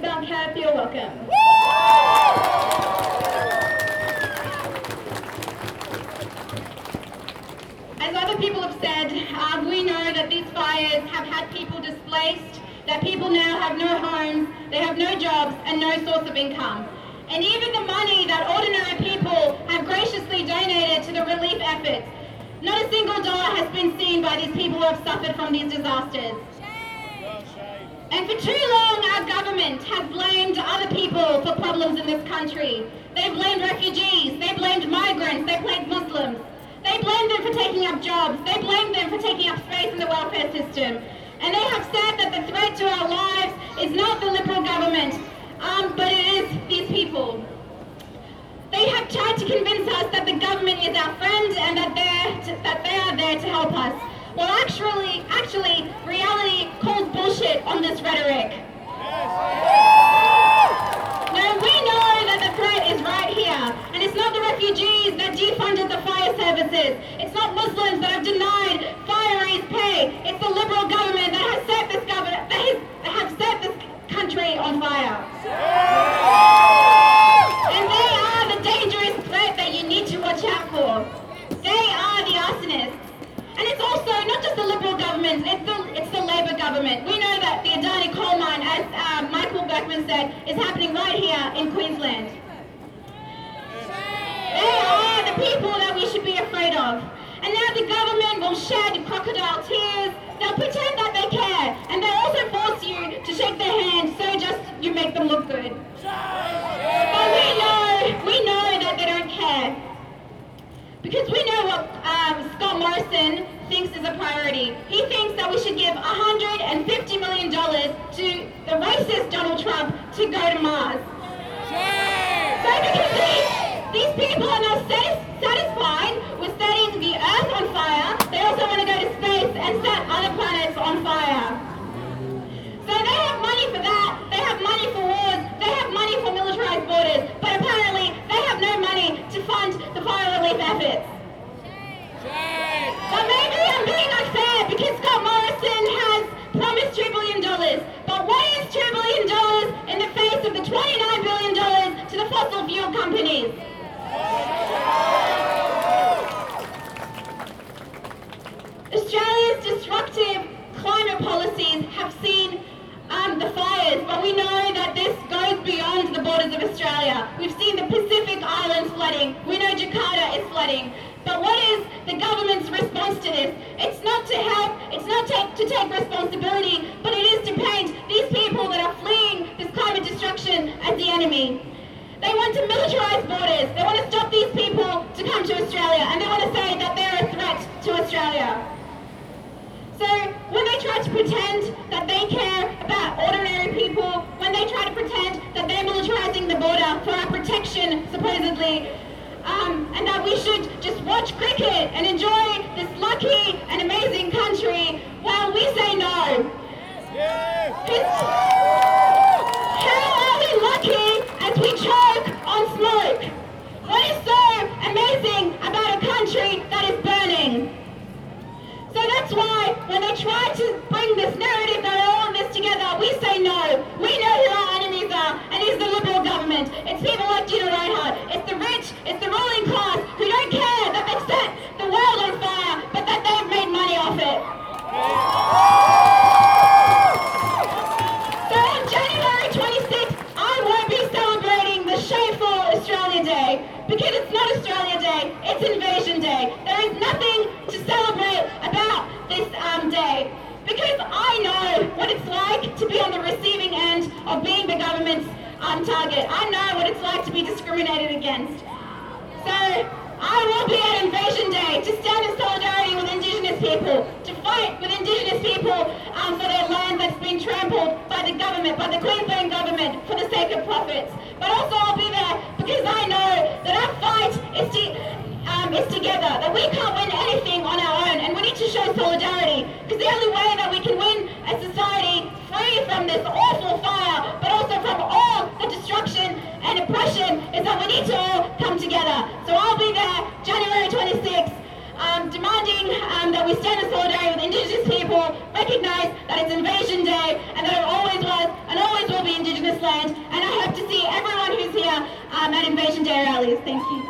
If not kept, you're welcome. As other people have said, uh, we know that these fires have had people displaced, that people now have no homes, they have no jobs and no source of income. And even the money that ordinary people have graciously donated to the relief efforts, not a single dollar has been seen by these people who have suffered from these disasters. And for too long, our government problems in this country. They blamed refugees, they blamed migrants, they blamed Muslims. They blamed them for taking up jobs, they blamed them for taking up space in the welfare system. And they have said that the threat to our lives is not the Liberal government, um, but it is these people. They have tried to convince us that the government is our friend and that, they're to, that they are there to help us. Well, actually, actually, reality calls bullshit on this rhetoric. No, for. They are the arsonists. And it's also not just the Liberal government, it's the, it's the Labor government. We know that the Adani coal mine, as uh, Michael Beckman said, is happening right here in Queensland. They are the people that we should be afraid of. And now the government will shed crocodile tears. They'll pretend that they care. And they'll also force you to shake their hand so just you make them look good. But we know, we know that they don't care. Because we know what um, Scott Morrison thinks is a priority. He thinks that we should give $150 million to the racist Donald Trump to go to Mars. So because these, these people are not satisfied relief. But maybe I'm being unfair because Scott Morrison has promised $2 billion. But what is $2 billion in the face of the $29 billion to the fossil fuel companies? Australia's destructive climate policies have seen um, the fires, but we know that this goes beyond the borders of Australia. We've seen the Pacific Islands flooding. Take, responsibility, but it is to paint these people that are fleeing this climate destruction as the enemy. They want to militarize borders. They want to stop these people to come to Australia, and they want to say that they're a threat to Australia. So when they try to pretend that they care about ordinary people, when they try to pretend that they're militarizing the border for our protection, supposedly, um, and that we should just watch cricket and enjoy this lucky and amazing country, well, we say no. It's- how are we lucky as we choke on smoke? What is so amazing about a country that is burning? So that's why when they try to bring this narrative that all in this together, we say no. We know who our enemies are, and it's the Liberal government. It's people like Gina Rinehart. Australia Day, it's Invasion Day. There is nothing to celebrate about this um, day because I know what it's like to be on the receiving end of being the government's um, target. I know what it's like to be discriminated against. So I will be at Invasion Day to stand in solidarity with Indigenous people, fight with Indigenous people um, for their land that's been trampled by the government, by the Queensland government, for the sake of profits. But also I'll be there because I know that our fight is, to, um, is together, that we can't win anything on our own, and we need to show solidarity. Because the only way that we can win a society free from this awful fire, but also from all the destruction and oppression, is that we need to all people, recognise that it's Invasion Day, and that it always was and always will be Indigenous land. And I hope to see everyone who's here um, at Invasion Day rallies. Thank you.